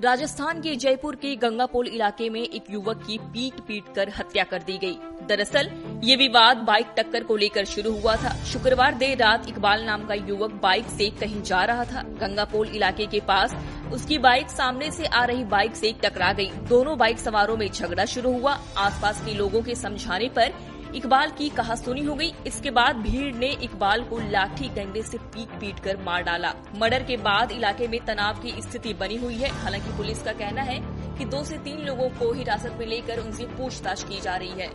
राजस्थान के जयपुर के गंगापोल इलाके में एक युवक की पीट पीट कर हत्या कर दी गई। दरअसल, ये विवाद बाइक टक्कर को लेकर शुरू हुआ था। शुक्रवार देर रात इकबाल नाम का युवक बाइक से कहीं जा रहा था। गंगापोल इलाके के पास उसकी बाइक सामने से आ रही बाइक से टकरा गई। दोनों बाइक सवारों में झगड़ा शुरू हुआ। आसपास के लोगों के समझाने पर इकबाल की कहा सुनी हो गई। इसके बाद भीड़ ने इकबाल को लाठी डंडे से पीट पीट कर मार डाला। मर्डर के बाद इलाके में तनाव की स्थिति बनी हुई है। हालाँकि पुलिस का कहना है कि दो से तीन लोगों को हिरासत में लेकर उनसे पूछताछ की जा रही है।